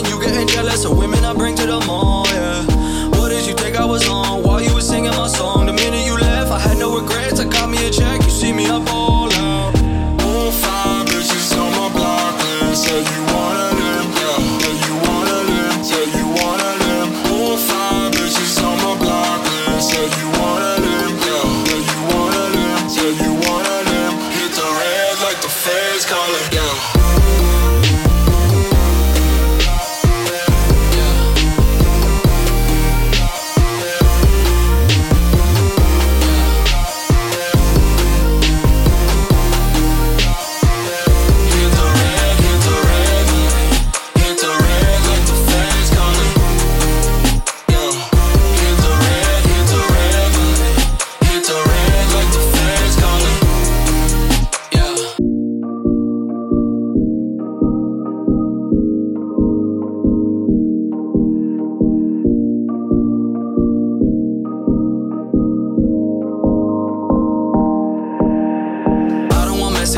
and you getting jealous of women I bring to the mall, yeah. What did you think I was on while you were singing my song? The minute you left, I had no regrets. I got me a check, you see me I fall out. All five bitches on my block, and said you wanna live, yeah. Said you wanna live, said you wanna live. All five bitches on my block, and said you wanna live, yeah. Said you wanna live, said you wanna live. Hit the red like the feds calling.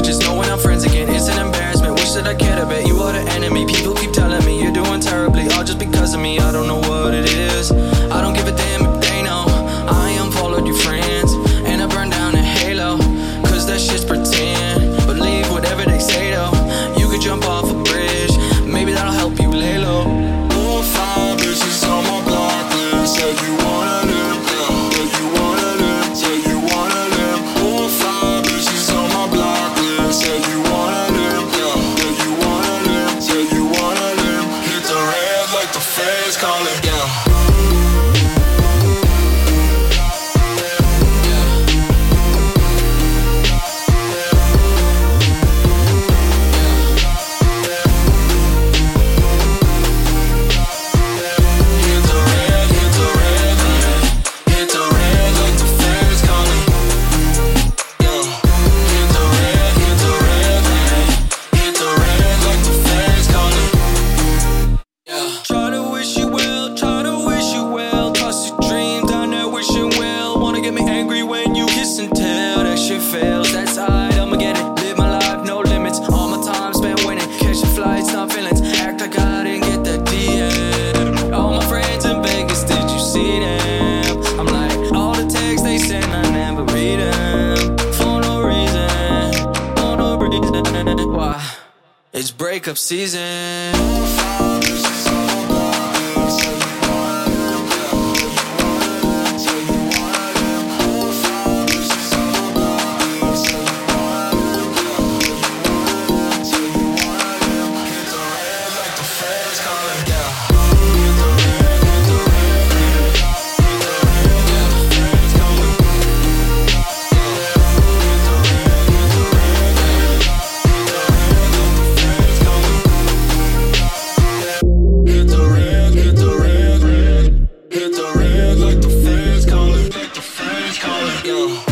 just know when I'm friends again, it's an embarrassment. Wish that I cared a bit. You are the enemy. Why? It's breakup season. Yo.